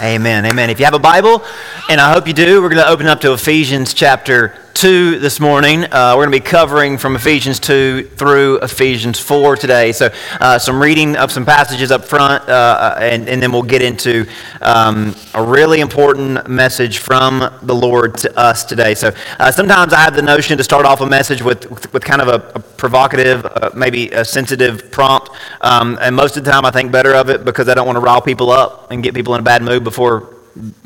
Amen. Amen. If you have a Bible, and I hope you do, we're going to open up to Ephesians chapter 2 this morning. Uh, we're going to be covering from Ephesians 2 through Ephesians 4 today. So, uh, some reading of some passages up front, uh, and, and, then we'll get into um, a really important message from the Lord to us today. So, uh, sometimes I have the notion to start off a message with, with, with kind of a, a provocative, uh, maybe a sensitive prompt. Um, and most of the time, I think better of it because I don't want to rile people up and get people in a bad mood before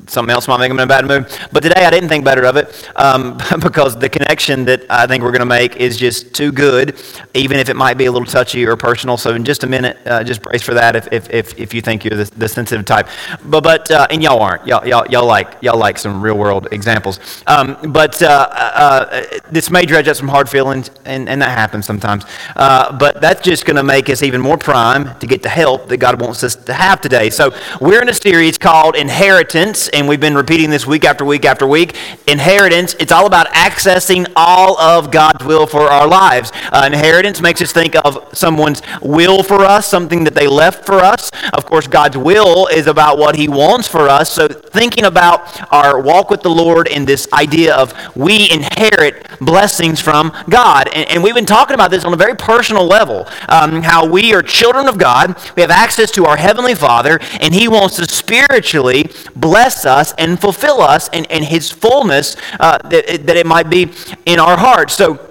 something else might make them in a bad mood. But today I didn't think better of it um, because the connection that I think we're going to make is just too good, even if it might be a little touchy or personal. So in just a minute, uh, just brace for that if, if, if, if you think you're the, the sensitive type. But, but uh, and y'all aren't. Y'all, y'all, y'all, like, y'all like some real world examples. Um, but uh, uh this may dredge up some hard feelings, and, and that happens sometimes. Uh, but that's just going to make us even more prime to get the help that God wants us to have today. So we're in a series called inheritance, and we've been repeating this week after week after week. Inheritance, it's all about accessing all of God's will for our lives. Uh, inheritance makes us think of someone's will for us, something that they left for us. Of course, God's will is about what He wants for us. So, thinking about our walk with the Lord and this idea of we inherit blessings from God. And, and we've been talking about this on a very personal level um, how we are children of God, we have access to our Heavenly Father, and He wants to spiritually bless bless us and fulfill us and, and his fullness uh, that, that it might be in our hearts. So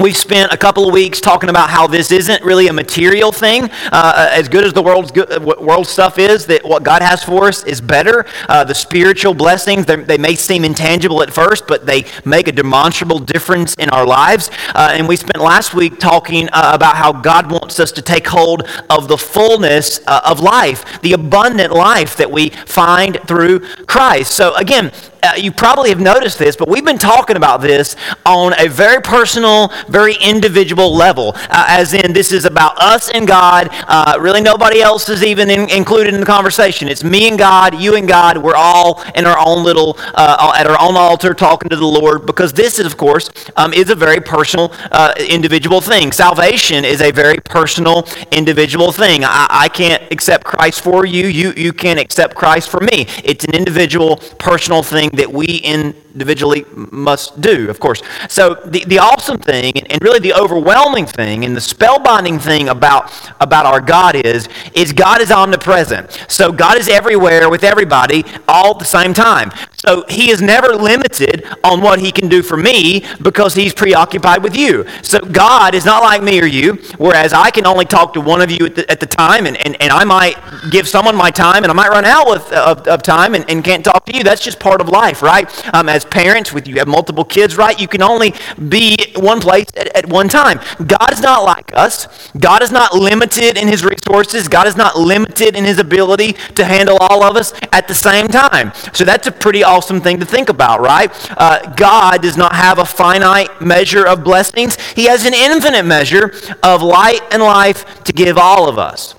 We've spent a couple of weeks talking about how this isn't really a material thing. Uh, as good as the world's good, uh, world stuff is, that what God has for us is better. Uh, the spiritual blessings, they may seem intangible at first, but they make a demonstrable difference in our lives. Uh, and we spent last week talking uh, about how God wants us to take hold of the fullness uh, of life, the abundant life that we find through Christ. So, again, uh, you probably have noticed this, but we've been talking about this on a very personal, very individual level. Uh, as in, this is about us and God. Uh, really, nobody else is even in, included in the conversation. It's me and God, you and God. We're all in our own little, uh, at our own altar talking to the Lord because this, is, of course, um, is a very personal, uh, individual thing. Salvation is a very personal, individual thing. I, I can't accept Christ for you. You, you can't accept Christ for me. It's an individual, personal thing that we individually must do, of course. So the, the awesome thing, and really the overwhelming thing, and the spellbinding thing about, about our God is, is God is omnipresent. So God is everywhere with everybody all at the same time. So he is never limited on what he can do for me because he's preoccupied with you. So God is not like me or you, whereas I can only talk to one of you at the, at the time, and, and, and I might give someone my time, and I might run out with, of, of time and, and can't talk to you. That's just part of life, right? Um, as parents, with you have multiple kids, right? You can only be one place at, at one time. God is not like us. God is not limited in his resources. God is not limited in his ability to handle all of us at the same time. So that's a pretty awesome thing to think about, right? Uh, God does not have a finite measure of blessings, He has an infinite measure of light and life to give all of us,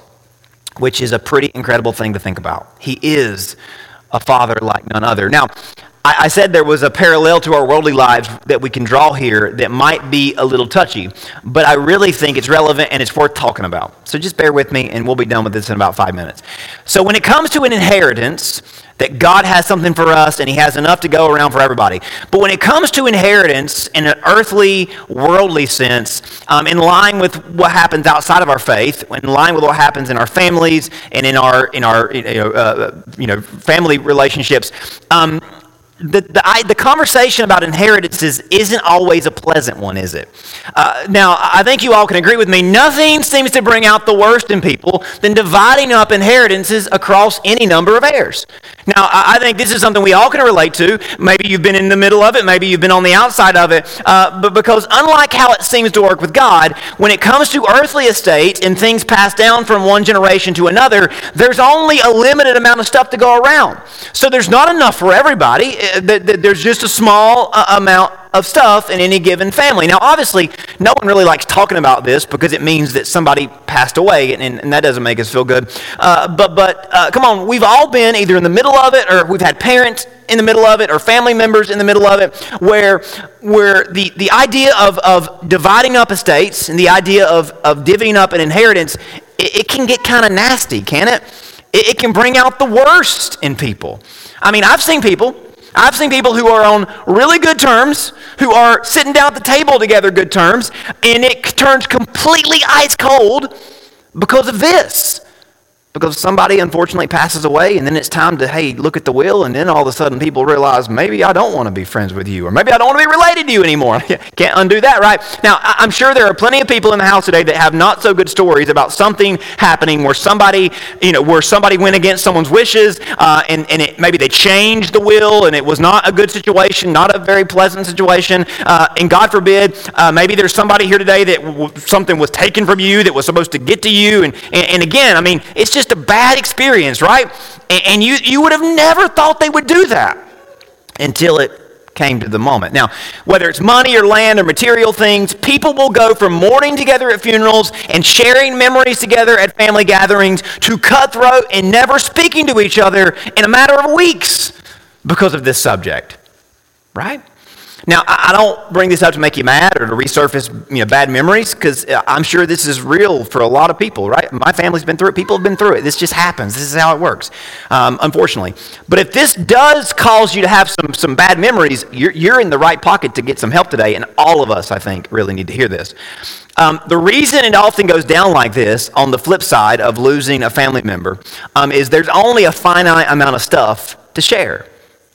which is a pretty incredible thing to think about. He is a father like none other. Now, I, said there was a parallel to our worldly lives that we can draw here that might be a little touchy, but I really think it's relevant and it's worth talking about. So just bear with me and we'll be done with this in about five minutes. So, when it comes to an inheritance, that God has something for us and He has enough to go around for everybody. But when it comes to inheritance in an earthly, worldly sense, um, in line with what happens outside of our faith, in line with what happens in our families and in our in our you know, uh, you know family relationships, um, the, the, I, the, conversation about inheritances isn't always a pleasant one, is it? Uh, now, I think you all can agree with me. Nothing seems to bring out the worst in people than dividing up inheritances across any number of heirs. Now, I, think this is something we all can relate to. Maybe you've been in the middle of it, maybe you've been on the outside of it. Uh, but because, unlike how it seems to work with God, when it comes to earthly estates and things passed down from one generation to another, there's only a limited amount of stuff to go around. So there's not enough for everybody there's just a small uh, amount of stuff in any given family. Now, obviously, no one really likes talking about this because it means that somebody passed away, and, and that doesn't make us feel good. Uh, but but uh, come on, we've all been either in the middle of it, or we've had parents in the middle of it, or family members in the middle of it, where where the, the idea of, of dividing up estates and the idea of, of divvying up an inheritance, it, it can get kind of nasty, can it? It, it can bring out the worst in people. I mean, I've seen people I've seen people who are on really good terms, who are sitting down at the table together, good terms, and it turns completely ice cold because of this because somebody unfortunately passes away and then it's time to hey look at the will and then all of a sudden people realize maybe i don't want to be friends with you or maybe i don't want to be related to you anymore. Can't undo that right? Now i'm sure there are plenty of people in the house today that have not so good stories about something happening where somebody you know where somebody went against someone's wishes uh, and, and it, maybe they changed the will and it was not a good situation not a very pleasant situation uh, and god forbid uh, maybe there's somebody here today that w- something was taken from you that was supposed to get to you and, and, and again i mean it's just just a bad experience, right? And, you, you would have never thought they would do that until it came to the moment. Now, whether it's money or land or material things, people will go from mourning together at funerals and sharing memories together at family gatherings to cutthroat and never speaking to each other in a matter of weeks because of this subject, right? Now, I don't bring this up to make you mad or to resurface you know, bad memories because uh, I'm sure this is real for a lot of people, right? My family's been through it. People have been through it. This just happens. This is how it works, um, unfortunately. But if this does cause you to have some, some bad memories, you're, you're in the right pocket to get some help today. And all of us, I think, really need to hear this. Um, the reason it often goes down like this on the flip side of losing a family member um, is there's only a finite amount of stuff to share,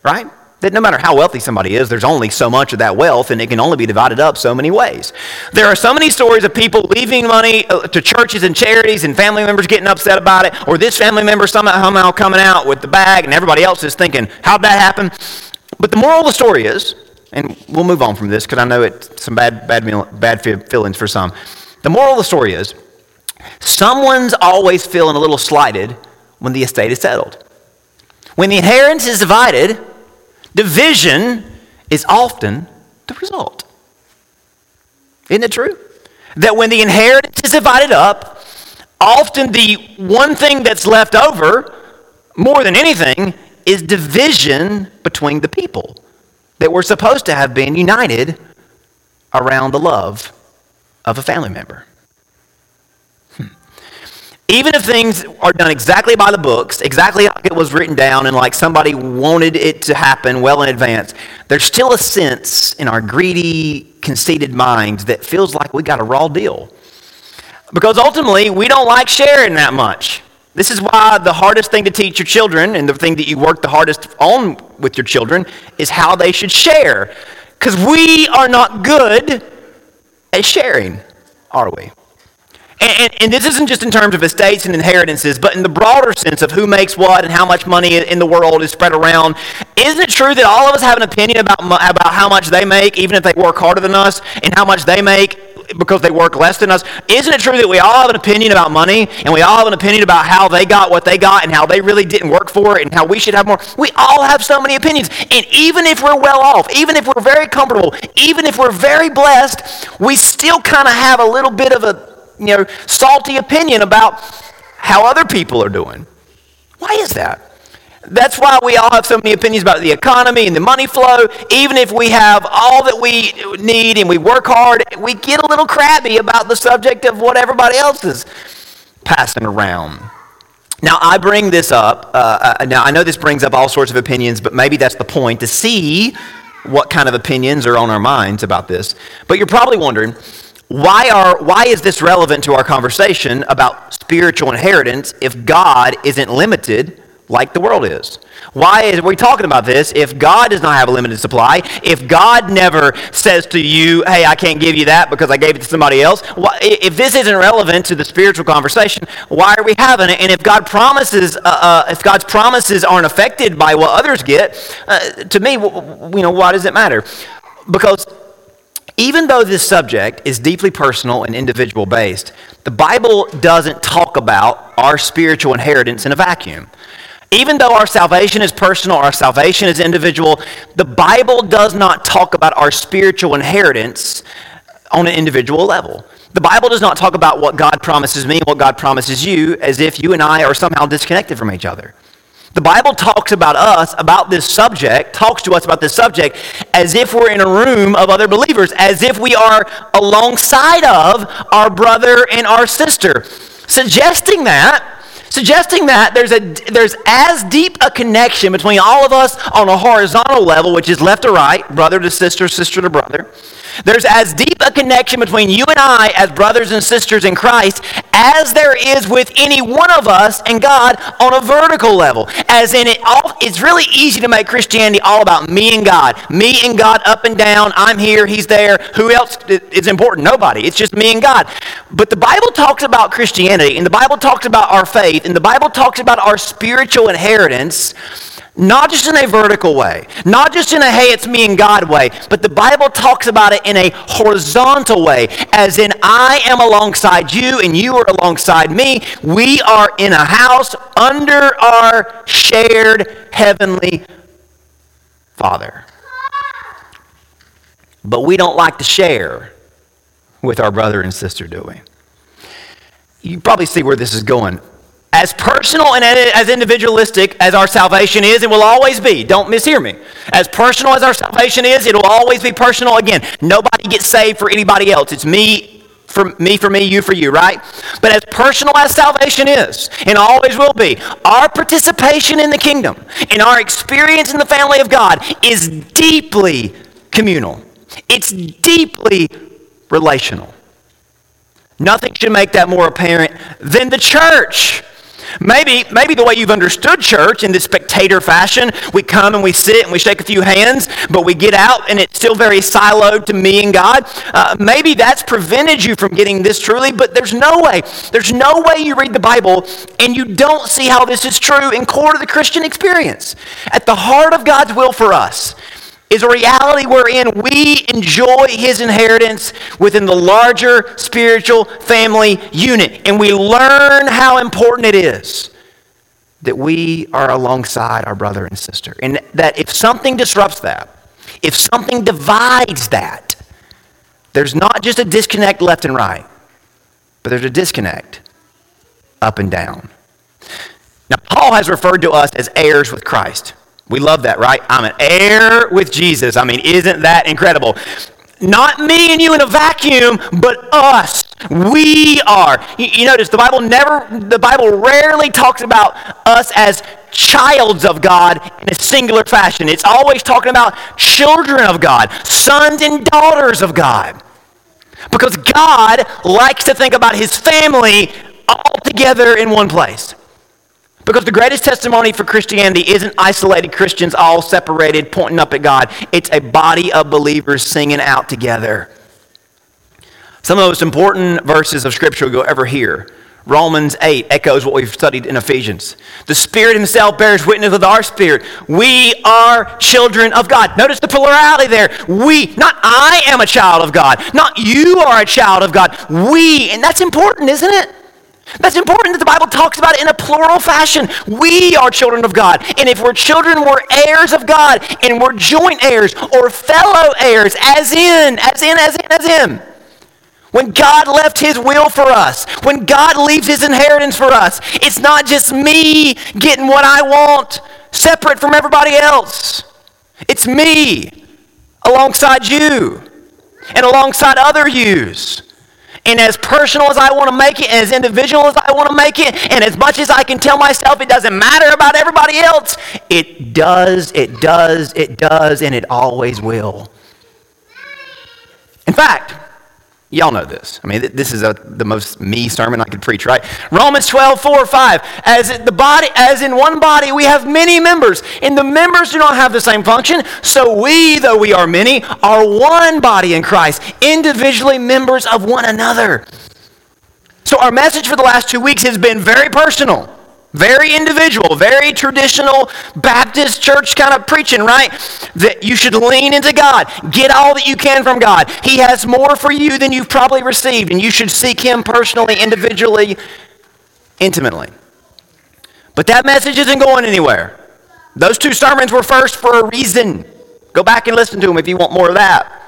right? That no matter how wealthy somebody is, there's only so much of that wealth, and it can only be divided up so many ways. There are so many stories of people leaving money uh, to churches and charities, and family members getting upset about it, or this family member somehow coming out with the bag, and everybody else is thinking, How'd that happen? But the moral of the story is, and we'll move on from this because I know it's some bad, bad, bad feelings for some. The moral of the story is, someone's always feeling a little slighted when the estate is settled. When the inheritance is divided, Division is often the result. Isn't it true? That when the inheritance is divided up, often the one thing that's left over, more than anything, is division between the people that were supposed to have been united around the love of a family member. Even if things are done exactly by the books, exactly like it was written down, and like somebody wanted it to happen well in advance, there's still a sense in our greedy, conceited minds that feels like we got a raw deal. Because ultimately, we don't like sharing that much. This is why the hardest thing to teach your children, and the thing that you work the hardest on with your children, is how they should share. Because we are not good at sharing, are we? And, and, this isn't just in terms of estates and inheritances, but in the broader sense of who makes what and how much money in the world is spread around. Isn't it true that all of us have an opinion about, about how much they make, even if they work harder than us, and how much they make because they work less than us? Isn't it true that we all have an opinion about money, and we all have an opinion about how they got what they got, and how they really didn't work for it, and how we should have more? We all have so many opinions. And even if we're well off, even if we're very comfortable, even if we're very blessed, we still kind of have a little bit of a you know, salty opinion about how other people are doing. Why is that? That's why we all have so many opinions about the economy and the money flow. Even if we have all that we need and we work hard, we get a little crabby about the subject of what everybody else is passing around. Now, I bring this up. Uh, uh now, I know this brings up all sorts of opinions, but maybe that's the point to see what kind of opinions are on our minds about this. But you're probably wondering why, are, why is this relevant to our conversation about spiritual inheritance if God isn't limited like the world is? Why are we talking about this if God does not have a limited supply? If God never says to you, hey, I can't give you that because I gave it to somebody else? if this isn't relevant to the spiritual conversation, why are we having it? And if God promises, uh, uh, if God's promises aren't affected by what others get, uh, to me, you know, why does it matter? Because even though this subject is deeply personal and individual based, the Bible doesn't talk about our spiritual inheritance in a vacuum. Even though our salvation is personal, our salvation is individual, the Bible does not talk about our spiritual inheritance on an individual level. The Bible does not talk about what God promises me what God promises you as if you and I are somehow disconnected from each other. The Bible talks about us, about this subject, talks to us about this subject as if we're in a room of other believers, as if we are alongside of our brother and our sister, suggesting that suggesting that there's, a, there's as deep a connection between all of us on a horizontal level, which is left to right, brother to sister, sister to brother. There's as deep a connection between you and I as brothers and sisters in Christ as there is with any one of us and God on a vertical level. As in, it all, it's really easy to make Christianity all about me and God. Me and God up and down. I'm here, He's there. Who else is important? Nobody. It's just me and God. But the Bible talks about Christianity, and the Bible talks about our faith, and the Bible talks about our spiritual inheritance not just in a vertical way, not just in a hey, it's me and God way, but the Bible talks about it in a horizontal way, as in I am alongside you and you are alongside me. We are in a house under our shared heavenly Father. But we don't like to share with our brother and sister, do we? You probably see where this is going as personal and as individualistic as our salvation is, it will always be. Don't mishear me. As personal as our salvation is, it will always be personal. Again, nobody gets saved for anybody else. It's me for me, for me, you for you, right? But as personal as salvation is, and always will be, our participation in the kingdom and our experience in the family of God is deeply communal. It's deeply relational. Nothing should make that more apparent than the church. Maybe, maybe the way you've understood church in this spectator fashion, we come and we sit and we shake a few hands, but we get out and it's still very siloed to me and God. Uh, maybe that's prevented you from getting this truly, but there's no way. There's no way you read the Bible and you don't see how this is true in core to the Christian experience. At the heart of God's will for us is a reality wherein we enjoy his inheritance within the larger spiritual family unit. And we learn how important it is that we are alongside our brother and sister. And that if something disrupts that, if something divides that, there's not just a disconnect left and right, but there's a disconnect up and down. Now, Paul has referred to us as heirs with Christ. We love that, right? I'm an heir with Jesus. I mean, isn't that incredible? Not me and you in a vacuum, but us. We are. You, notice the Bible never, the Bible rarely talks about us as childs of God in a singular fashion. It's always talking about children of God, sons and daughters of God. Because God likes to think about his family all together in one place. Because the greatest testimony for Christianity isn't isolated Christians all separated pointing up at God, it's a body of believers singing out together. Some of the most important verses of Scripture you'll ever hear. Romans 8 echoes what we've studied in Ephesians. The Spirit Himself bears witness with our spirit. We are children of God. Notice the plurality there. We, not I am a child of God, not you are a child of God. We, and that's important, isn't it? That's important that the Bible talks about it in a plural fashion. We are children of God. And if we're children, we're heirs of God. And we're joint heirs or fellow heirs, as in, as in, as in, as in. When God left his will for us, when God leaves his inheritance for us, it's not just me getting what I want separate from everybody else. It's me alongside you and alongside other yous. And as personal as I want to make it, and as individual as I want to make it, and as much as I can tell myself it doesn't matter about everybody else, it does, it does, it does, and it always will. In fact, Y'all know this. I mean, this is a, the most me sermon I could preach, right? Romans 12, 4, 5. As the body, as in one body, we have many members, and the members do not have the same function. So we, though we are many, are one body in Christ, individually members of one another. So our message for the last two weeks has been very personal. Very individual, very traditional Baptist church kind of preaching, right? That you should lean into God. Get all that you can from God. He has more for you than you've probably received, and you should seek Him personally, individually, intimately. But that message isn't going anywhere. Those two sermons were first for a reason. Go back and listen to them if you want more of that.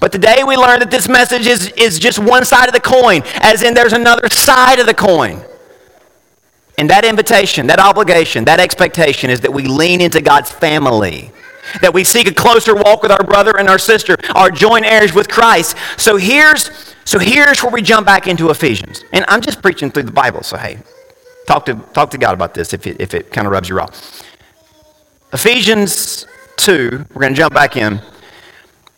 But today we learned that this message is, is just one side of the coin, as in there's another side of the coin. And that invitation, that obligation, that expectation is that we lean into God's family. That we seek a closer walk with our brother and our sister, our joint heirs with Christ. So here's, so here's where we jump back into Ephesians. And I'm just preaching through the Bible, so hey, Talk to, talk to God about this if it, if it kind of rubs you wrong. Ephesians 2, we're going to jump back in.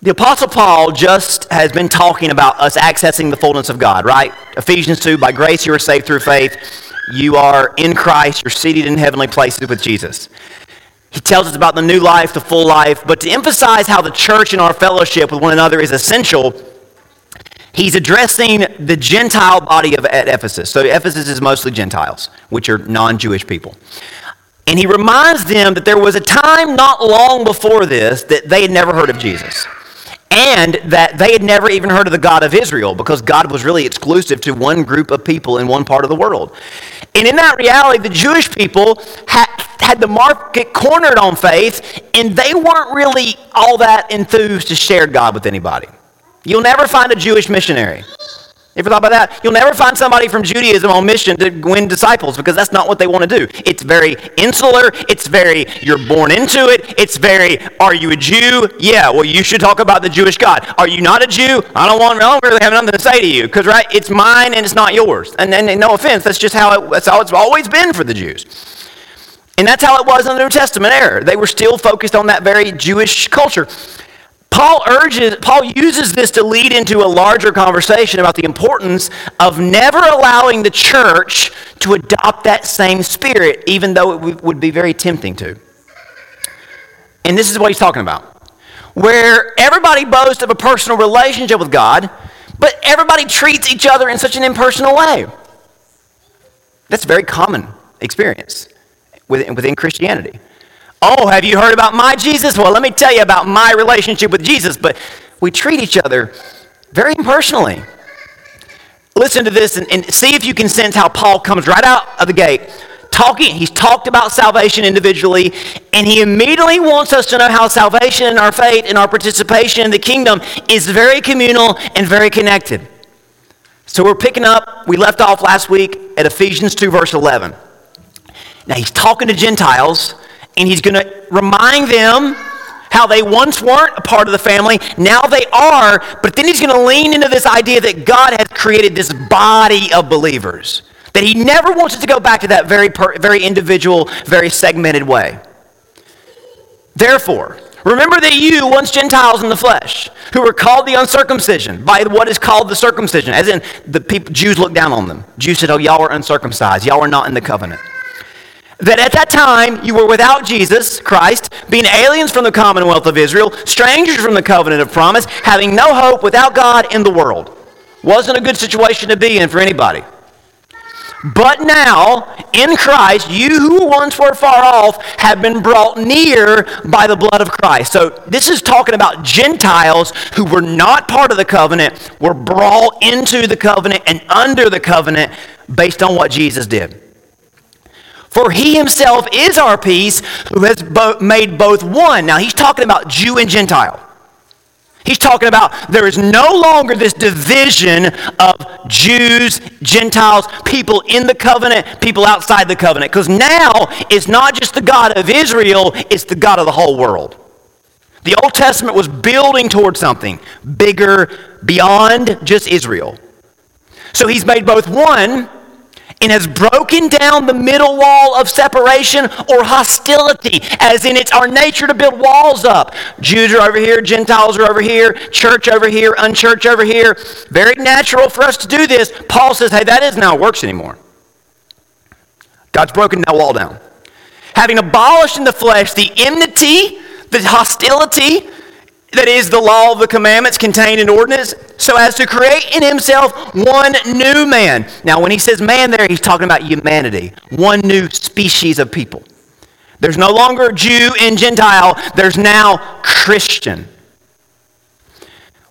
The Apostle Paul just has been talking about us accessing the fullness of God, right? Ephesians 2, by grace you are saved through faith. You are in Christ, you're seated in heavenly places with Jesus. He tells us about the new life, the full life, but to emphasize how the church and our fellowship with one another is essential, he's addressing the Gentile body of at Ephesus. So Ephesus is mostly Gentiles, which are non-Jewish people. And he reminds them that there was a time not long before this that they had never heard of Jesus and that they had never even heard of the God of Israel because God was really exclusive to one group of people in one part of the world. And in that reality, the Jewish people had, had the market cornered on faith, and they weren't really all that enthused to share God with anybody. You'll never find a Jewish missionary ever thought about that? You'll never find somebody from Judaism on mission to win disciples because that's not what they want to do. It's very insular. It's very, you're born into it. It's very, are you a Jew? Yeah, well, you should talk about the Jewish God. Are you not a Jew? I don't want, I don't really have nothing to say to you because, right, it's mine and it's not yours. And, and no offense, that's just how, it, that's how it's always been for the Jews. And that's how it was in the New Testament era. They were still focused on that very Jewish culture. Paul urges, Paul uses this to lead into a larger conversation about the importance of never allowing the church to adopt that same spirit, even though it would be very tempting to. And this is what he's talking about. Where everybody boasts of a personal relationship with God, but everybody treats each other in such an impersonal way. That's a very common experience within Christianity. Oh, have you heard about my Jesus? Well, let me tell you about my relationship with Jesus. But we treat each other very impersonally. Listen to this and, and see if you can sense how Paul comes right out of the gate talking he's talked about salvation individually and he immediately wants us to know how salvation and our faith and our participation in the kingdom is very communal and very connected so we're picking up we left off last week at ephesians 2 verse 11 now he's talking to gentiles and he's going to remind them how they once weren't a part of the family, now they are, but then he's going to lean into this idea that God has created this body of believers, that he never wants us to go back to that very, per, very individual, very segmented way. Therefore, remember that you, once Gentiles in the flesh, who were called the uncircumcision by what is called the circumcision, as in the people, Jews looked down on them. Jews said, Oh, y'all are uncircumcised. Y'all are not in the covenant that at that time you were without Jesus Christ, being aliens from the commonwealth of Israel, strangers from the covenant of promise, having no hope without God in the world. Wasn't a good situation to be in for anybody. But now, in Christ, you who once were far off have been brought near by the blood of Christ. So, this is talking about Gentiles who were not part of the covenant, were brought into the covenant and under the covenant based on what Jesus did. For he himself is our peace, who has bo- made both one. Now he's talking about Jew and Gentile. He's talking about there is no longer this division of Jews, Gentiles, people in the covenant, people outside the covenant. Because now it's not just the God of Israel, it's the God of the whole world. The Old Testament was building towards something bigger beyond just Israel. So he's made both one and has broken down the middle wall of separation or hostility, as in it's our nature to build walls up. Jews are over here, Gentiles are over here, church over here, unchurch over here. Very natural for us to do this. Paul says, hey, that isn't how it works anymore. God's broken that wall down. Having abolished in the flesh the enmity, the hostility, that is the law of the commandments contained in ordinance, so as to create in himself one new man. Now, when he says man there, he's talking about humanity, one new species of people. There's no longer Jew and Gentile, there's now Christian.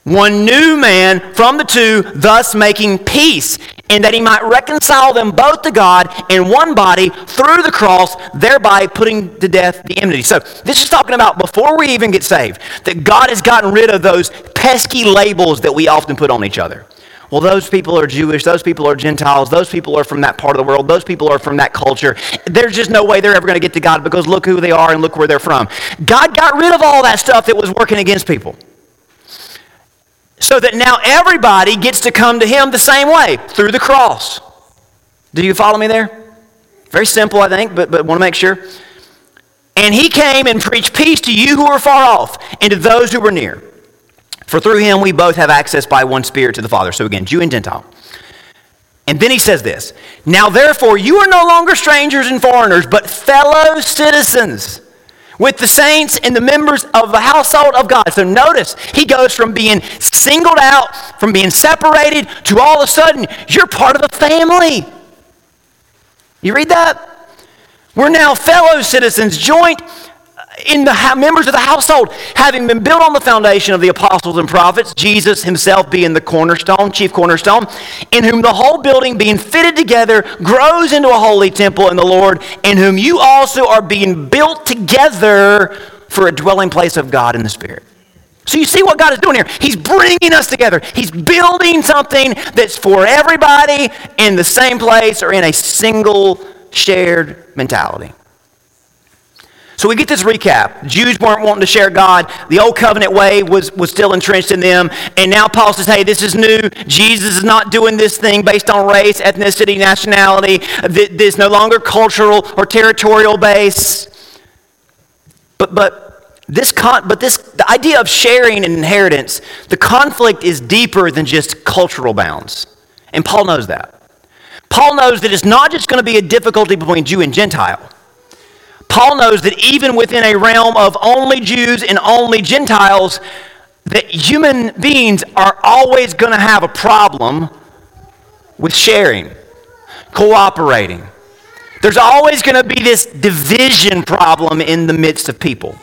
One new man from the two, thus making peace, and that he might reconcile them both to God in one body through the cross, thereby putting to death the enmity. So, this is talking about before we even get saved, that God has gotten rid of those pesky labels that we often put on each other. Well, those people are Jewish, those people are Gentiles, those people are from that part of the world, those people are from that culture. There's just no way they're ever going to get to God because look who they are and look where they're from. God got rid of all that stuff that was working against people so that now everybody gets to come to him the same way through the cross. Do you follow me there? Very simple, I think, but, but want to make sure. And he came and preached peace to you who are far off and to those who were near. For through him we both have access by one Spirit to the Father. So again, Jew and Gentile. And then he says this Now therefore, you are no longer strangers and foreigners, but fellow citizens with the saints and the members of the household of God. So notice, he goes from being singled out, from being separated, to all of a sudden, you're part of the family. You read that? We're now fellow citizens, joint in the members of the household, having been built on the foundation of the apostles and prophets, Jesus himself being the cornerstone, chief cornerstone, in whom the whole building being fitted together grows into a holy temple in the Lord, in whom you also are being built together for a dwelling place of God in the Spirit. So you see what God is doing here. He's bringing us together. He's building something that's for everybody in the same place or in a single shared mentality. So we get this recap. Jews weren't wanting to share God. The old covenant way was, was still entrenched in them. And now Paul says, hey, this is new. Jesus is not doing this thing based on race, ethnicity, nationality. This no longer cultural or territorial base. But, but, this con- but this, the idea of sharing an inheritance, the conflict is deeper than just cultural bounds. And Paul knows that. Paul knows that it's not just going to be a difficulty between Jew and Gentile. Paul knows that even within a realm of only Jews and only Gentiles, that human beings are always going to have a problem with sharing, cooperating. There's always going to be this division problem in the midst of people.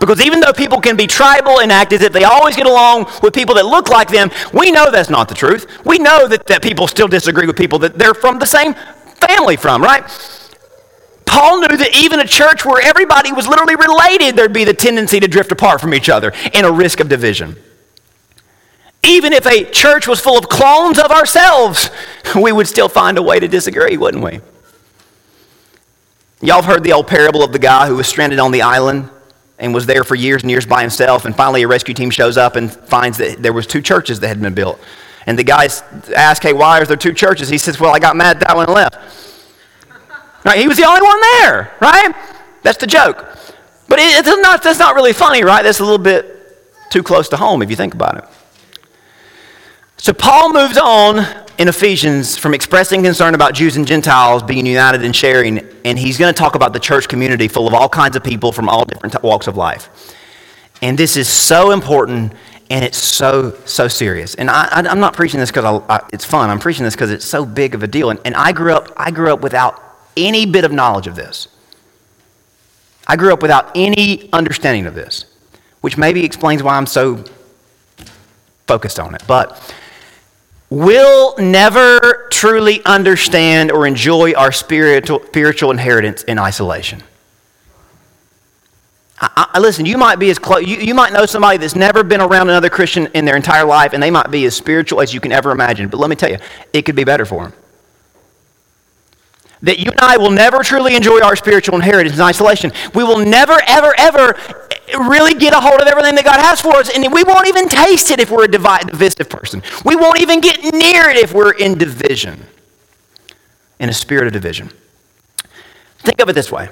Because even though people can be tribal and act as if they always get along with people that look like them, we know that's not the truth. We know that, that people still disagree with people that they're from the same family from, right? Paul knew that even a church where everybody was literally related, there'd be the tendency to drift apart from each other and a risk of division. Even if a church was full of clones of ourselves, we would still find a way to disagree, wouldn't we? Y'all have heard the old parable of the guy who was stranded on the island and was there for years and years by himself, and finally a rescue team shows up and finds that there was two churches that had been built. And the guys ask, hey, why are there two churches? He says, well, I got mad at that one and left. He was the only one there, right? That's the joke. But it, it's not, that's not really funny, right? That's a little bit too close to home if you think about it. So Paul moves on in Ephesians from expressing concern about Jews and Gentiles being united and sharing, and he's going to talk about the church community full of all kinds of people from all different walks of life. And this is so important and it's so, so serious. And I, am not preaching this because it's fun. I'm preaching this because it's so big of a deal. And, and I, grew up, I grew up without any bit of knowledge of this. I grew up without any understanding of this, which maybe explains why I'm so focused on it. But we'll never truly understand or enjoy our spiritual, spiritual inheritance in isolation. I, I, listen, you might be as close, you, you might know somebody that's never been around another Christian in their entire life, and they might be as spiritual as you can ever imagine. But let me tell you, it could be better for them that you and I will never truly enjoy our spiritual inheritance in isolation. We will never, ever, ever really get a hold of everything that God has for us, and we won't even taste it if we're a divisive person. We won't even get near it if we're in division, in a spirit of division. Think of it this way.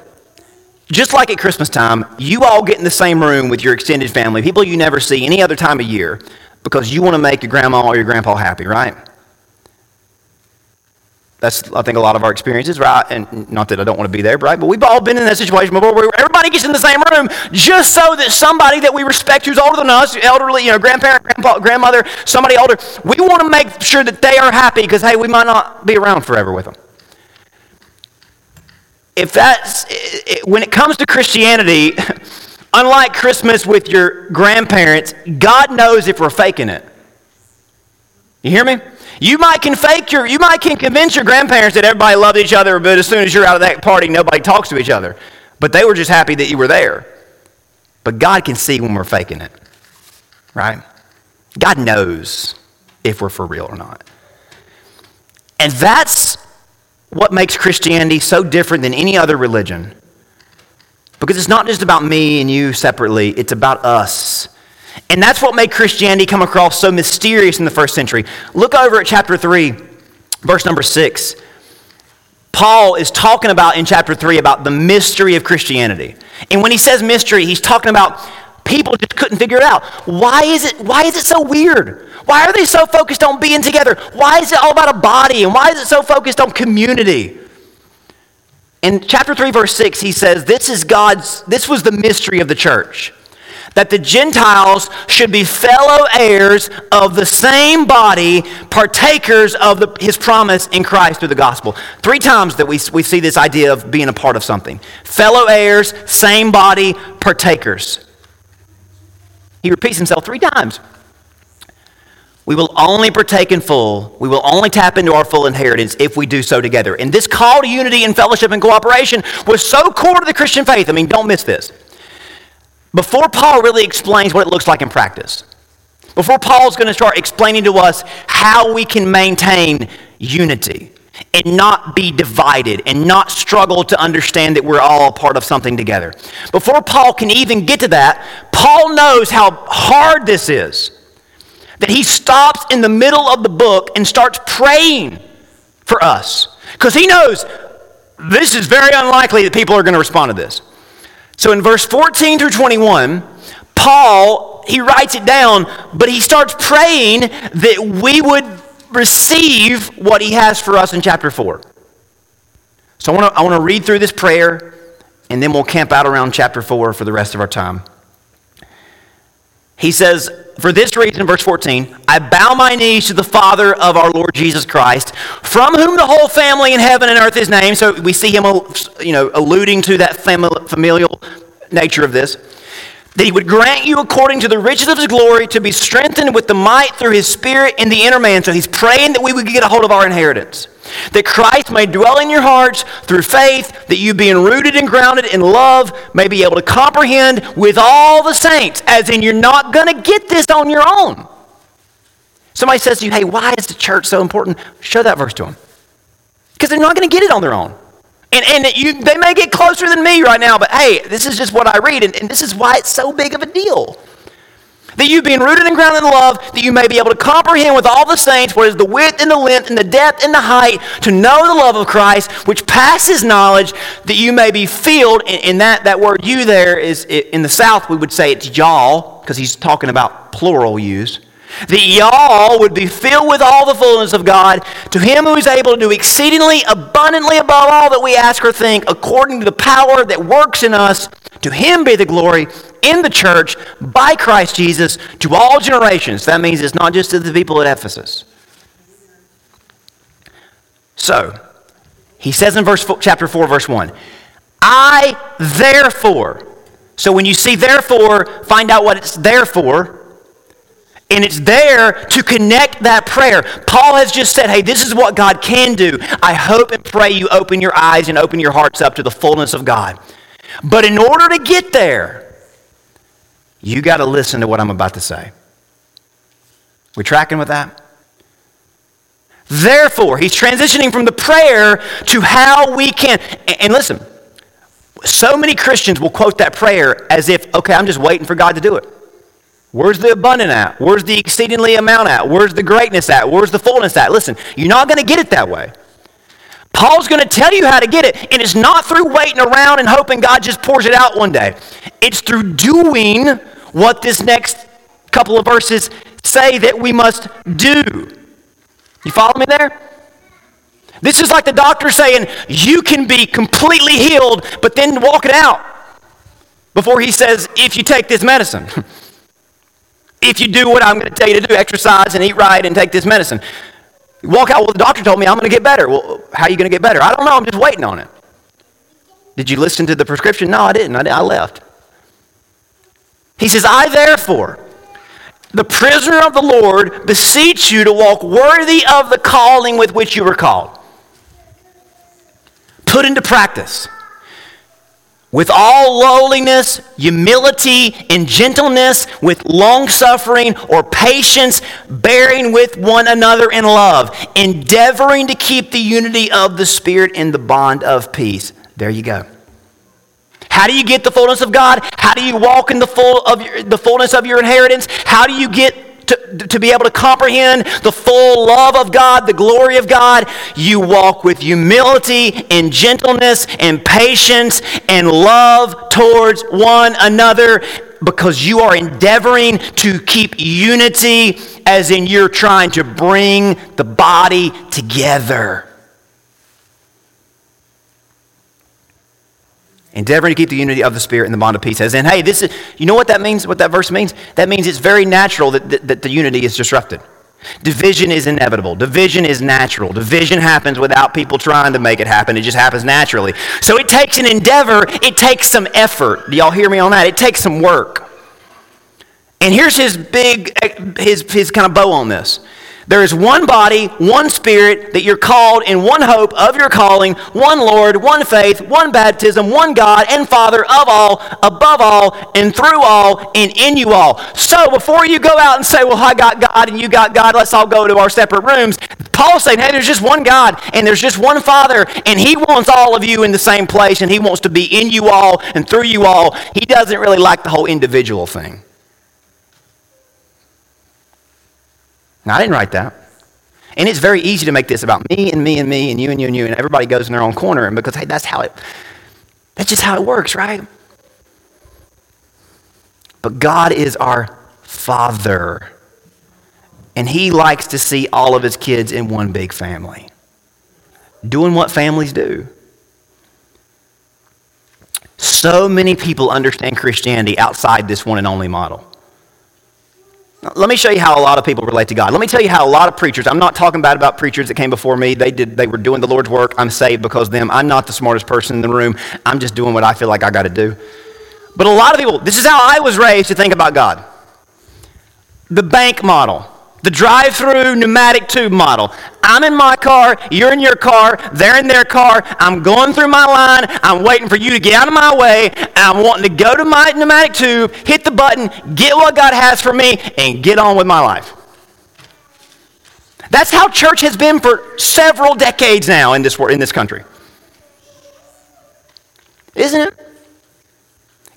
Just like at Christmas time, you all get in the same room with your extended family, people you never see any other time of year, because you want to make your grandma or your grandpa happy, right? That's, I think, a lot of our experiences, right? And not that I don't want to be there, right? But we've all been in that situation before where everybody gets in the same room just so that somebody that we respect who's older than us, elderly, you know, grandparent, grandpa, grandmother, somebody older, we want to make sure that they are happy because, hey, we might not be around forever with them. If that's, it, when it comes to Christianity, unlike Christmas with your grandparents, God knows if we're faking it. You hear me? You might can fake your, you might can convince your grandparents that everybody loved each other, but as soon as you're out of that party, nobody talks to each other. But they were just happy that you were there. But God can see when we're faking it, right? God knows if we're for real or not. And that's what makes Christianity so different than any other religion. Because it's not just about me and you separately, it's about us and that's what made Christianity come across so mysterious in the first century. Look over at chapter 3, verse number 6. Paul is talking about in chapter 3 about the mystery of Christianity. And when he says mystery, he's talking about people just couldn't figure it out. Why is it, why is it so weird? Why are they so focused on being together? Why is it all about a body? And why is it so focused on community? In chapter 3, verse 6, he says, This is God's, this was the mystery of the church that the Gentiles should be fellow heirs of the same body, partakers of the, his promise in Christ through the gospel. Three times that we, we see this idea of being a part of something fellow heirs, same body, partakers. He repeats himself three times. We will only partake in full. We will only tap into our full inheritance if we do so together. And this call to unity and fellowship and cooperation was so core to the Christian faith. I mean, don't miss this before Paul really explains what it looks like in practice, before Paul's going to start explaining to us how we can maintain unity and not be divided and not struggle to understand that we're all a part of something together. Before Paul can even get to that, Paul knows how hard this is. That he stops in the middle of the book and starts praying for us. Because he knows this is very unlikely that people are going to respond to this. So in verse 14 through 21, Paul, he writes it down, but he starts praying that we would receive what he has for us in chapter 4. So I want to I want to read through this prayer, and then we'll camp out around chapter 4 for the rest of our time. He says, For this reason, verse 14, I bow my knees to the Father of our Lord Jesus Christ, from whom the whole family in heaven and earth is named. So we see him you know, alluding to that familial nature of this. That he would grant you, according to the riches of his glory, to be strengthened with the might through his spirit in the inner man. So he's praying that we would get a hold of our inheritance that Christ may dwell in your hearts through faith, that you, being rooted and grounded in love, may be able to comprehend with all the saints, as in you're not going to get this on your own. Somebody says to you, hey, why is the church so important? Show that verse to them. Because they're not going to get it on their own. And, and you, they may get closer than me right now, but hey, this is just what I read, and, and this is why it's so big of a deal. That you've been rooted and grounded in love, that you may be able to comprehend with all the saints what is the width and the length and the depth and the height, to know the love of Christ, which passes knowledge, that you may be filled. And, that, that word you there is, in the South, we would say it's y'all, because he's talking about plural use. That y'all would be filled with all the fullness of God, to him who is able to do exceedingly abundantly above all that we ask or think, according to the power that works in us. To him be the glory in the church by Christ Jesus to all generations. That means it's not just to the people at Ephesus. So, he says in verse chapter 4, verse 1, I therefore. So when you see therefore, find out what it's there for. And it's there to connect that prayer. Paul has just said, hey, this is what God can do. I hope and pray you open your eyes and open your hearts up to the fullness of God. But in order to get there, you got to listen to what I'm about to say. We tracking with that? Therefore, he's transitioning from the prayer to how we can. And listen, so many Christians will quote that prayer as if, okay, I'm just waiting for God to do it. Where's the abundant at? Where's the exceedingly amount at? Where's the greatness at? Where's the fullness at? Listen, you're not going to get it that way. Paul's going to tell you how to get it, and it's not through waiting around and hoping God just pours it out one day. It's through doing what this next couple of verses say that we must do. You follow me there? This is like the doctor saying, you can be completely healed, but then walk it out before he says, if you take this medicine. if you do what I'm going to tell you to do, exercise and eat right and take this medicine. You walk out, well, the doctor told me I'm going to get better. Well, how are you going to get better? I don't know. I'm just waiting on it. Did you listen to the prescription? No, I didn't. I, I left. He says, I therefore, the prisoner of the Lord, beseech you to walk worthy of the calling with which you were called. Put into practice with all lowliness, humility, and gentleness, with long suffering or patience, bearing with one another in love, endeavoring to keep the unity of the Spirit in the bond of peace. There you go. How do you get the fullness of God? How do you walk in the full of your, the fullness of your inheritance? How do you get to, to be able to comprehend the full love of God, the glory of God, you walk with humility and gentleness and patience and love towards one another because you are endeavoring to keep unity, as in you're trying to bring the body together. Endeavoring to keep the unity of the Spirit in the bond of peace. As in, hey, this is, you know what that means, what that verse means? That means it's very natural that, that, that the unity is disrupted. Division is inevitable. Division is natural. Division happens without people trying to make it happen. It just happens naturally. So it takes an endeavor, it takes some effort. Do y'all hear me on that? It takes some work. And here's his big, eh, his, his kind of bow on this. There is one body, one spirit, that you're called in one hope of your calling, one Lord, one faith, one baptism, one God and Father of all, above all, and through all, and in you all. So before you go out and say, Well, I got God and you got God, let's all go to our separate rooms, Paul's saying, Hey, there's just one God and there's just one Father, and He wants all of you in the same place, and He wants to be in you all and through you all. He doesn't really like the whole individual thing. I didn't write that. And it's very easy to make this about me and me and me and you and you and you, and everybody goes in their own corner. And because, hey, that's how it, that's just how it works, right? But God is our Father. And He likes to see all of His kids in one big family, doing what families do. So many people understand Christianity outside this one and only model. Let me show you how a lot of people relate to God. Let me tell you how a lot of preachers, I'm not talking bad about preachers that came before me. They did they were doing the Lord's work. I'm saved because them. I'm not the smartest person in the room. I'm just doing what I feel like I got to do. But a lot of people, this is how I was raised to think about God. The bank model. The drive through pneumatic tube model. I'm in my car, you're in your car, they're in their car. I'm going through my line. I'm waiting for you to get out of my way. I'm wanting to go to my pneumatic tube, hit the button, get what God has for me, and get on with my life. That's how church has been for several decades now in this, in this country. Isn't it?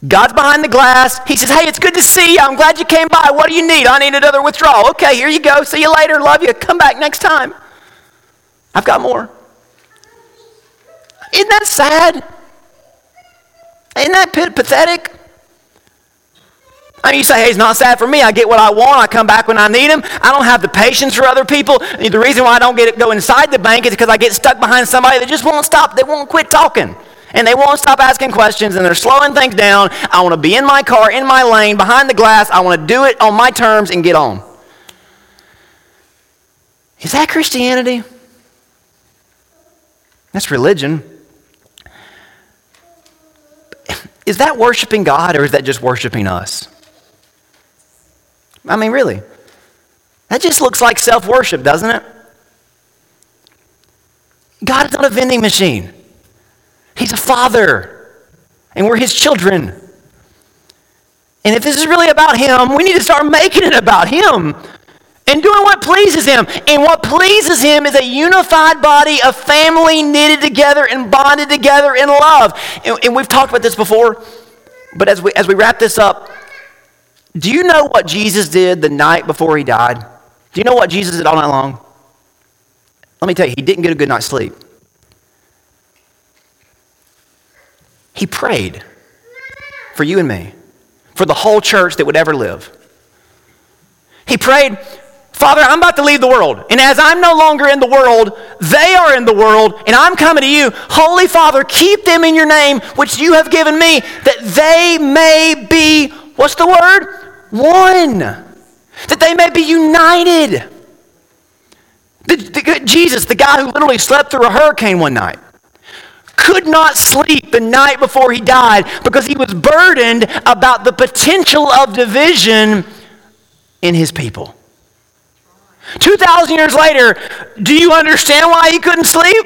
God's behind the glass. He says, Hey, it's good to see you. I'm glad you came by. What do you need? I need another withdrawal. Okay, here you go. See you later. Love you. Come back next time. I've got more. Isn't that sad? Isn't that pathetic? I mean, you say, hey, it's not sad for me. I get what I want. I come back when I need them. I don't have the patience for other people. The reason why I don't get it go inside the bank is because I get stuck behind somebody that just won't stop. They won't quit talking and they won't stop asking questions and they're slowing things down. I want to be in my car, in my lane, behind the glass. I want to do it on my terms and get on. Is that Christianity? That's religion. Is that worshiping God or is that just worshiping us? I mean, really. That just looks like self worship, doesn't it? God is not a vending machine. He's a father, and we're his children. And if this is really about him, we need to start making it about him and doing what pleases him. And what pleases him is a unified body, a family knitted together and bonded together in love. And, and, we've talked about this before, but as we, as we wrap this up, do you know what Jesus did the night before he died? Do you know what Jesus did all night long? Let me tell you, he didn't get a good night's sleep. He prayed for you and me, for the whole church that would ever live. He prayed, Father, I'm about to leave the world. And as I'm no longer in the world, they are in the world, and I'm coming to you. Holy Father, keep them in your name, which you have given me, that they may be, what's the word? One. That they may be united. The, the, Jesus, the guy who literally slept through a hurricane one night, could not sleep the night before he died because he was burdened about the potential of division in his people. 2,000 years later, do you understand why he couldn't sleep?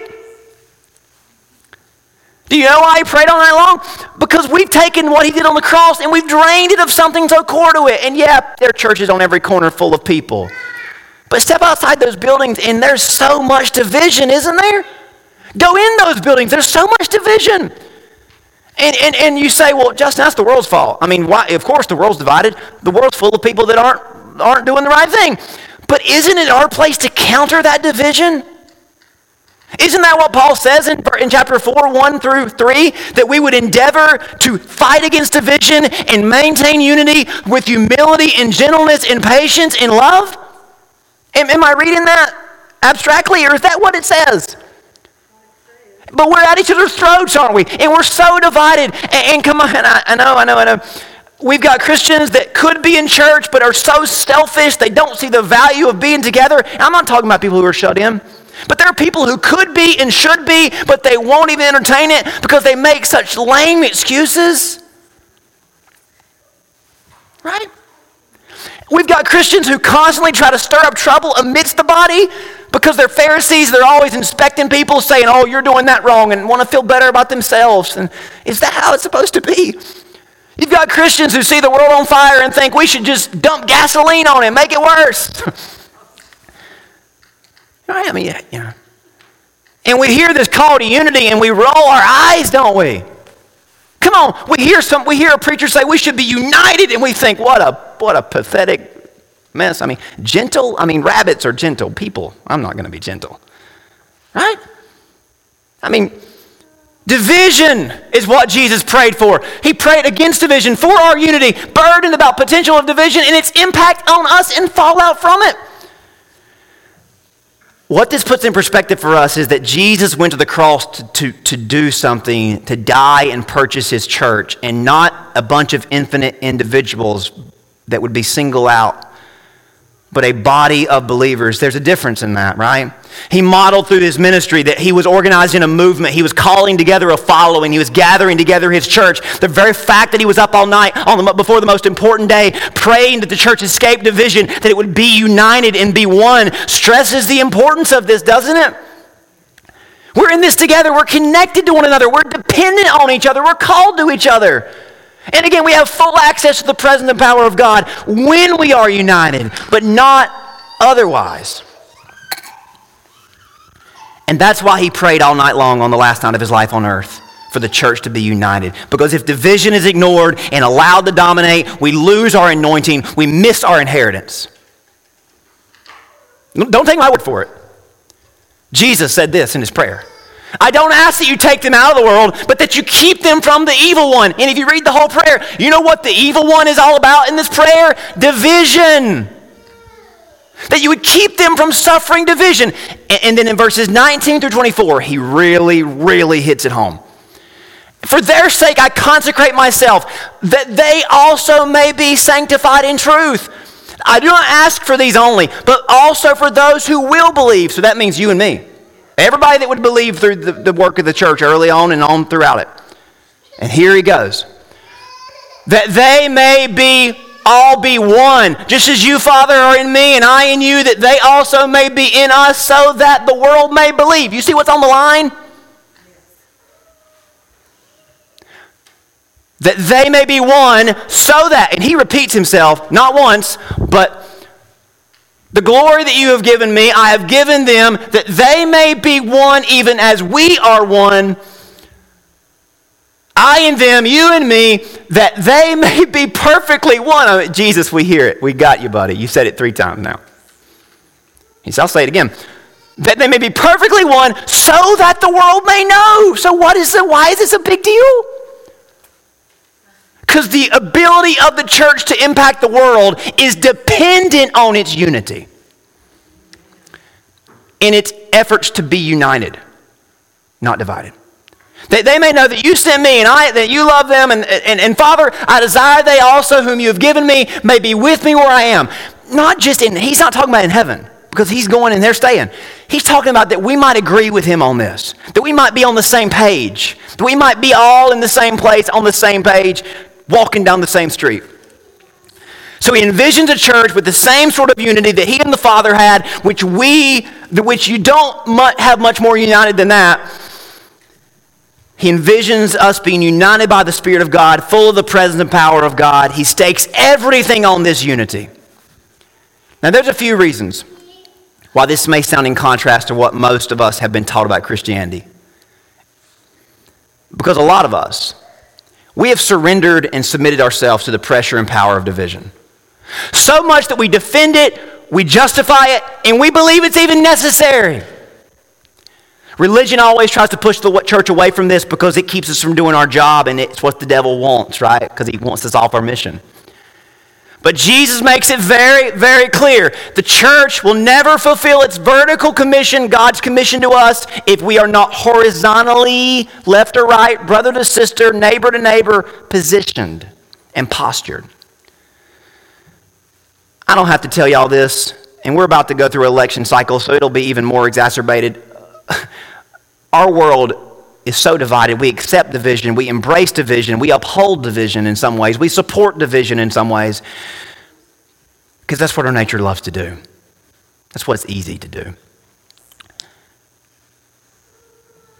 Do you know why he prayed all night long? Because we've taken what he did on the cross and we've drained it of something so core to it. And yeah, there are churches on every corner full of people. But step outside those buildings and there's so much division, isn't there? Go in those buildings. There's so much division. And, and, and you say, well, Justin, that's the world's fault. I mean, why? of course the world's divided. The world's full of people that aren't aren't doing the right thing. But isn't it our place to counter that division? Isn't that what Paul says in, in chapter 4, 1 through 3? That we would endeavor to fight against division and maintain unity with humility and gentleness and patience and love? Am, am I reading that abstractly, or is that what it says? But we're at each other's throats, aren't we? And we're so divided. And, and come on, I, I know, I know, I know. We've got Christians that could be in church but are so selfish they don't see the value of being together. I'm not talking about people who are shut in. But there are people who could be and should be, but they won't even entertain it because they make such lame excuses. Right? We've got Christians who constantly try to stir up trouble amidst the body because they're Pharisees. They're always inspecting people, saying, Oh, you're doing that wrong, and want to feel better about themselves. And is that how it's supposed to be? You've got Christians who see the world on fire and think we should just dump gasoline on it, make it worse. I mean, yeah. And we hear this call to unity and we roll our eyes, don't we? Come on, we hear some we hear a preacher say we should be united and we think what a what a pathetic mess. I mean, gentle, I mean rabbits are gentle people. I'm not going to be gentle. Right? I mean, Division is what Jesus prayed for. He prayed against division, for our unity, burdened about potential of division and its impact on us and fallout from it. What this puts in perspective for us is that Jesus went to the cross to, to, to do something, to die and purchase his church, and not a bunch of infinite individuals that would be single out but a body of believers. There's a difference in that, right? He modeled through his ministry that he was organizing a movement. He was calling together a following. He was gathering together his church. The very fact that he was up all night on the, before the most important day, praying that the church escape division, that it would be united and be one, stresses the importance of this, doesn't it? We're in this together. We're connected to one another. We're dependent on each other. We're called to each other. And again, we have full access to the presence and power of God when we are united, but not otherwise. And that's why he prayed all night long on the last night of his life on earth for the church to be united. Because if division is ignored and allowed to dominate, we lose our anointing, we miss our inheritance. Don't take my word for it. Jesus said this in his prayer I don't ask that you take them out of the world, but that you keep them from the evil one. And if you read the whole prayer, you know what the evil one is all about in this prayer? Division. That you would keep them from suffering division. And, then in verses 19 through 24, he really, really hits it home. For their sake, I consecrate myself, that they also may be sanctified in truth. I do not ask for these only, but also for those who will believe. So that means you and me. Everybody that would believe through the, the work of the church early on and on throughout it. And here he goes. That they may be all be one, just as you, Father, are in me and I in you, that they also may be in us, so that the world may believe. You see what's on the line? That they may be one, so that, and he repeats himself, not once, but the glory that you have given me, I have given them that they may be one even as we are one. I and them, you and me, that they may be perfectly one. I mean, Jesus, we hear it. We got you, buddy. You said it three times now. He said, I'll say it again. That they may be perfectly one so that the world may know. So what is it? Why is this a big deal? Because the ability of the church to impact the world is dependent on its unity, in its efforts to be united, not divided. That they may know that you sent me and I, that you love them. And, and, and Father, I desire they also, whom you have given me, may be with me where I am. Not just in, he's not talking about in heaven because he's going and they're staying. He's talking about that we might agree with him on this, that we might be on the same page, that we might be all in the same place, on the same page, walking down the same street. So he envisions a church with the same sort of unity that he and the Father had, which we, which you don't have much more united than that. He envisions us being united by the Spirit of God, full of the presence and power of God. He stakes everything on this unity. Now, there's a few reasons why this may sound in contrast to what most of us have been taught about Christianity. Because a lot of us, we have surrendered and submitted ourselves to the pressure and power of division. So much that we defend it, we justify it, and we believe it's even necessary. Religion always tries to push the church away from this because it keeps us from doing our job and it's what the devil wants, right? Because he wants us off our mission. But Jesus makes it very, very clear. The church will never fulfill its vertical commission, God's commission to us, if we are not horizontally, left or right, brother to sister, neighbor to neighbor, positioned and postured. I don't have to tell y'all this, and we're about to go through an election cycle, so it'll be even more exacerbated. Our world is so divided. We accept division, we embrace division, we uphold division in some ways, we support division in some ways, because that's what our nature loves to do. That's what's easy to do.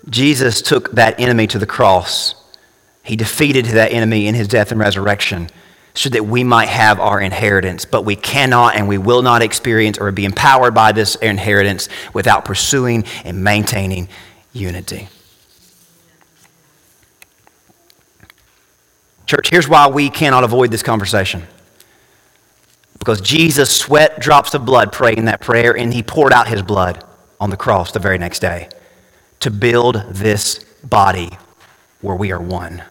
Jesus took that enemy to the cross. He defeated that enemy in his death and resurrection so that we might have our inheritance. But we cannot and we will not experience or be empowered by this inheritance without pursuing and maintaining unity. Church, here's why we cannot avoid this conversation. Because Jesus sweat drops of blood praying that prayer, and he poured out his blood on the cross the very next day to build this body where we are one.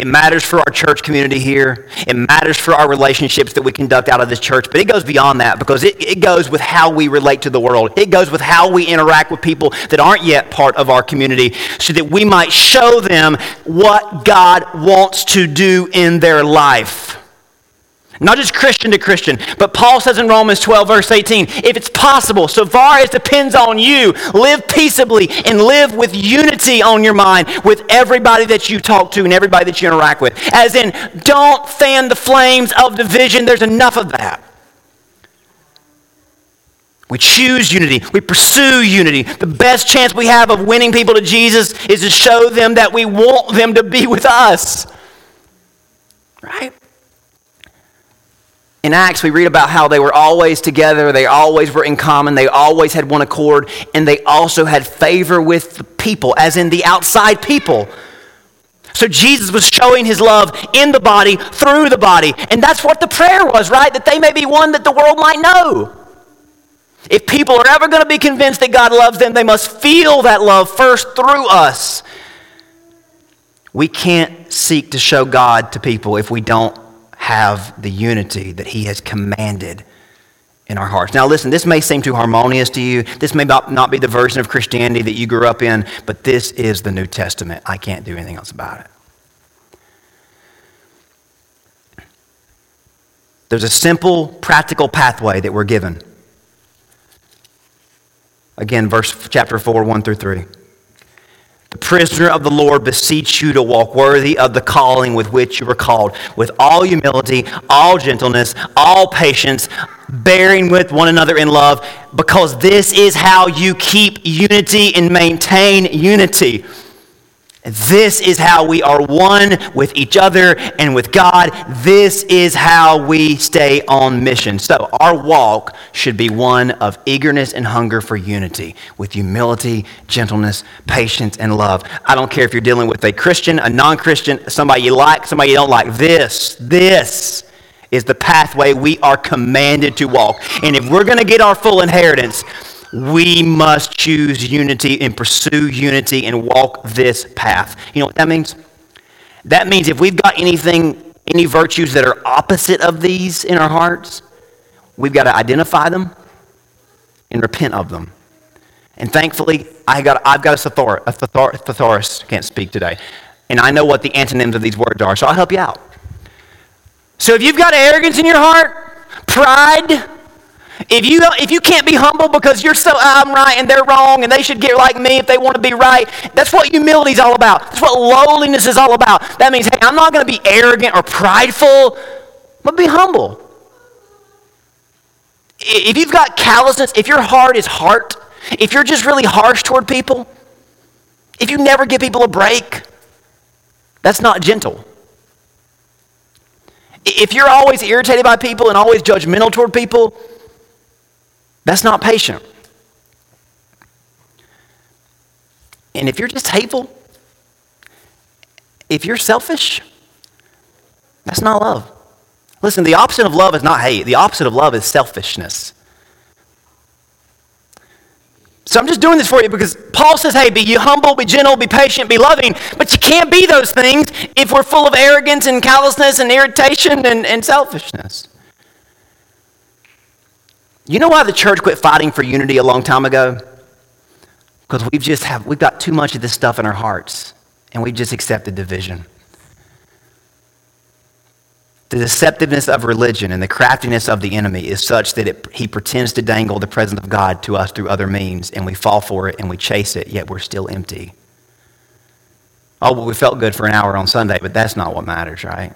It matters for our church community here. It matters for our relationships that we conduct out of this church. But it goes beyond that because it, it goes with how we relate to the world. It goes with how we interact with people that aren't yet part of our community so that we might show them what God wants to do in their life. Not just Christian to Christian, but Paul says in Romans 12, verse 18, if it's possible, so far as depends on you, live peaceably and live with unity on your mind with everybody that you talk to and everybody that you interact with. As in, don't fan the flames of division. There's enough of that. We choose unity. We pursue unity. The best chance we have of winning people to Jesus is to show them that we want them to be with us. Right? In Acts, we read about how they were always together, they always were in common, they always had one accord, and they also had favor with the people, as in the outside people. So Jesus was showing his love in the body, through the body. And that's what the prayer was, right? That they may be one that the world might know. If people are ever going to be convinced that God loves them, they must feel that love first through us. We can't seek to show God to people if we don't have the unity that He has commanded in our hearts. Now, listen, this may seem too harmonious to you. This may not be the version of Christianity that you grew up in, but this is the New Testament. I can't do anything else about it. There's a simple, practical pathway that we're given. Again, verse chapter 4, 1 through 3. The prisoner of the Lord beseech you to walk worthy of the calling with which you were called, with all humility, all gentleness, all patience, bearing with one another in love, because this is how you keep unity and maintain unity. This is how we are one with each other and with God. This is how we stay on mission. So, our walk should be one of eagerness and hunger for unity with humility, gentleness, patience, and love. I don't care if you're dealing with a Christian, a non Christian, somebody you like, somebody you don't like. This, this is the pathway we are commanded to walk. And if we're going to get our full inheritance, we must choose unity and pursue unity and walk this path. You know what that means? That means if we've got anything, any virtues that are opposite of these in our hearts, we've got to identify them and repent of them. And thankfully, I got, I've got a thesaurus, a thesaurus, can't speak today. And I know what the antonyms of these words are, so I'll help you out. So if you've got arrogance in your heart, pride, if you, if you can't be humble because you're so, I'm right and they're wrong and they should get like me if they want to be right, that's what humility is all about. That's what lowliness is all about. That means, hey, I'm not going to be arrogant or prideful, but be humble. If you've got callousness, if your heart is heart, if you're just really harsh toward people, if you never give people a break, that's not gentle. If you're always irritated by people and always judgmental toward people, that's not patient. And if you're just hateful, if you're selfish, that's not love. Listen, the opposite of love is not hate, the opposite of love is selfishness. So I'm just doing this for you because Paul says, hey, be humble, be gentle, be patient, be loving. But you can't be those things if we're full of arrogance and callousness and irritation and, and selfishness. You know why the church quit fighting for unity a long time ago? Because we've just have we've got too much of this stuff in our hearts and we've just accepted division. The deceptiveness of religion and the craftiness of the enemy is such that it, he pretends to dangle the presence of God to us through other means, and we fall for it and we chase it, yet we're still empty. Oh, well, we felt good for an hour on Sunday, but that's not what matters, right?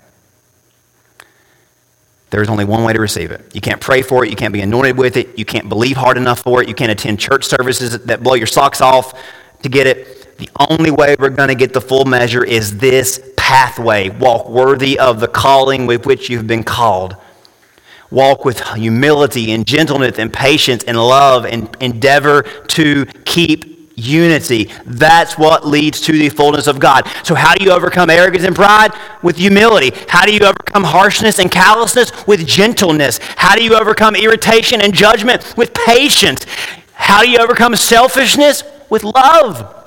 There's only one way to receive it. You can't pray for it. You can't be anointed with it. You can't believe hard enough for it. You can't attend church services that blow your socks off to get it. The only way we're going to get the full measure is this pathway. Walk worthy of the calling with which you've been called. Walk with humility and gentleness and patience and love and endeavor to keep unity. That's what leads to the fullness of God. So, how do you overcome arrogance and pride? With humility. How do you overcome harshness and callousness? With gentleness. How do you overcome irritation and judgment? With patience. How do you overcome selfishness? With love.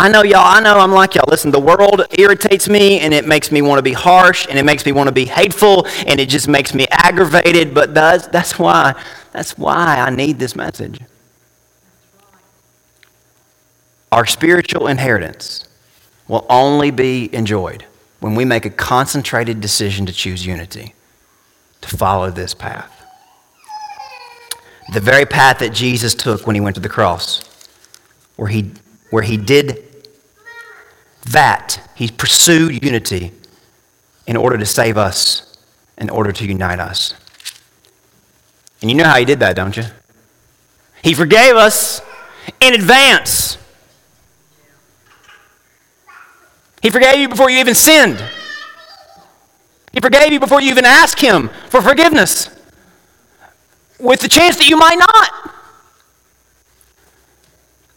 I know y'all, I know I'm like y'all. Listen, the world irritates me and it makes me want to be harsh and it makes me want to be hateful and it just makes me aggravated, but that's, that's why that's why I need this message. Our spiritual inheritance will only be enjoyed when we make a concentrated decision to choose unity, to follow this path. The very path that Jesus took when he went to the cross, where he, where he did that he pursued unity in order to save us, in order to unite us. And you know how he did that, don't you? He forgave us in advance. He forgave you before you even sinned. He forgave you before you even asked him for forgiveness, with the chance that you might not.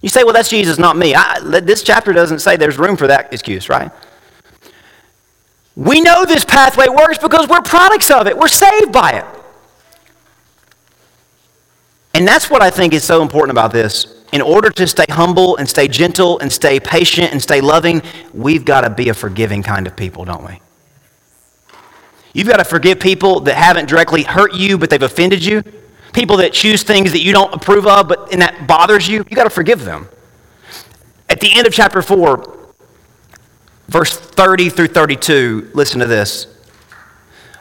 You say, well, that's Jesus, not me. I, this chapter doesn't say there's room for that excuse, right? We know this pathway works because we're products of it, we're saved by it. And that's what I think is so important about this. In order to stay humble and stay gentle and stay patient and stay loving, we've got to be a forgiving kind of people, don't we? You've got to forgive people that haven't directly hurt you, but they've offended you people that choose things that you don't approve of, but and that bothers you, you got to forgive them. At the end of chapter 4, verse 30 through 32, listen to this.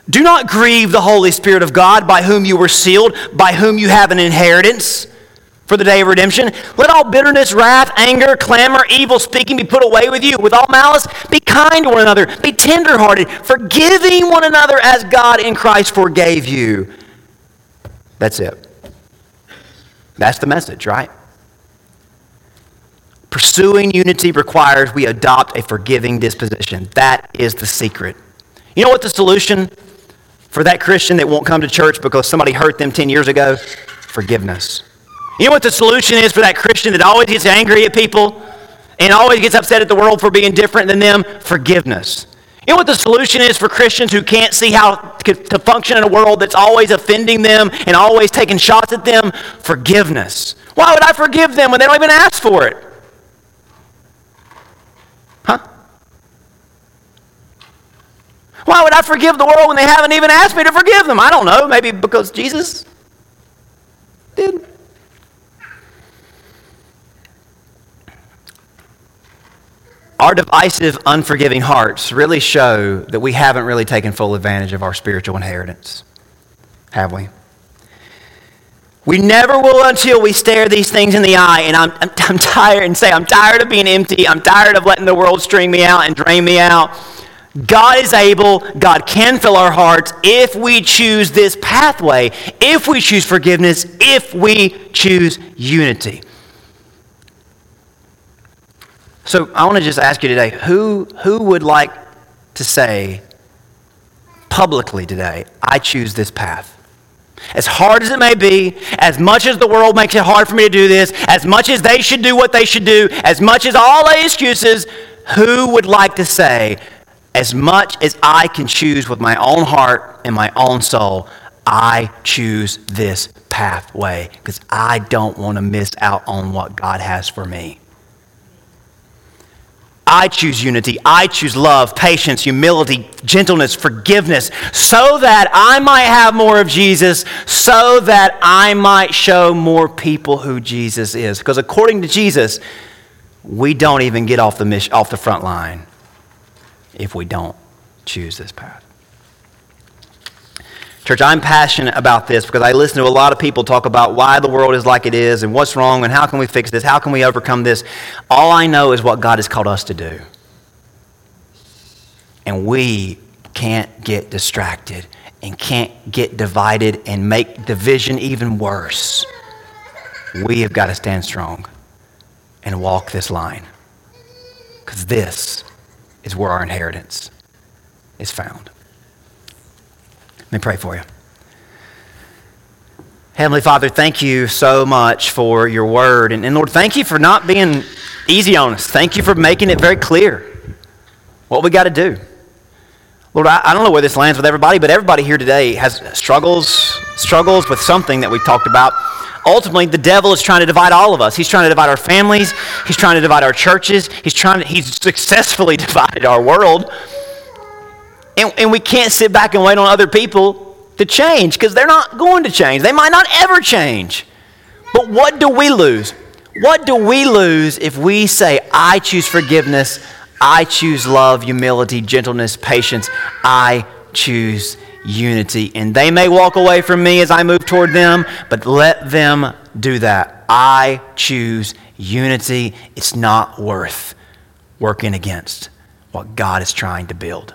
Do not grieve the Holy Spirit of God by whom you were sealed, by whom you have an inheritance for the day of redemption. Let all bitterness, wrath, anger, clamor, evil speaking be put away with you. With all malice, be kind to one another, be tenderhearted, forgiving one another as God in Christ forgave you. That's it. That's the message, right? Pursuing unity requires we adopt a forgiving disposition. That is the secret. You know what the solution for that Christian that won't come to church because somebody hurt them 10 years ago? Forgiveness. You know what the solution is for that Christian that always gets angry at people and always gets upset at the world for being different than them? Forgiveness. You know what the solution is for Christians who can't see how to function in a world that's always offending them and always taking shots at them? Forgiveness. Why would I forgive them when they don't even ask for it? Huh? Why would I forgive the world when they haven't even asked me to forgive them? I don't know. Maybe because Jesus did. Our divisive, unforgiving hearts really show that we haven't really taken full advantage of our spiritual inheritance, have we? We never will until we stare these things in the eye and I'm, I'm, I'm, tired and say, I'm tired of being empty. I'm tired of letting the world string me out and drain me out. God is able, God can fill our hearts if we choose this pathway, if we choose forgiveness, if we choose unity. So I want to just ask you today who, who would like to say publicly today, I choose this path? As hard as it may be, as much as the world makes it hard for me to do this, as much as they should do what they should do, as much as all the excuses, who would like to say, as much as I can choose with my own heart and my own soul, I choose this pathway because I don't want to miss out on what God has for me. I choose unity. I choose love, patience, humility, gentleness, forgiveness, so that I might have more of Jesus, so that I might show more people who Jesus is. Because according to Jesus, we don't even get off the, mission, off the front line if we don't choose this path. Church, I'm passionate about this because I listen to a lot of people talk about why the world is like it is and what's wrong and how can we fix this? How can we overcome this? All I know is what God has called us to do. And we can't get distracted and can't get divided and make division even worse. We have got to stand strong and walk this line because this is where our inheritance is found. Let me pray for you. Heavenly Father, thank you so much for your word. And, and, Lord, thank you for not being easy on us. Thank you for making it very clear what we got to do. Lord, I, I don't know where this lands with everybody, but everybody here today has struggles, struggles with something that we've talked about. Ultimately, the devil is trying to divide all of us. He's trying to divide our families. He's trying to divide our churches. He's trying to, he's successfully divided our world. And, and we can't sit back and wait on other people to change because they're not going to change. They might not ever change. But what do we lose? What do we lose if we say, I choose forgiveness, I choose love, humility, gentleness, patience, I choose unity. And they may walk away from me as I move toward them, but let them do that. I choose unity. It's not worth working against what God is trying to build.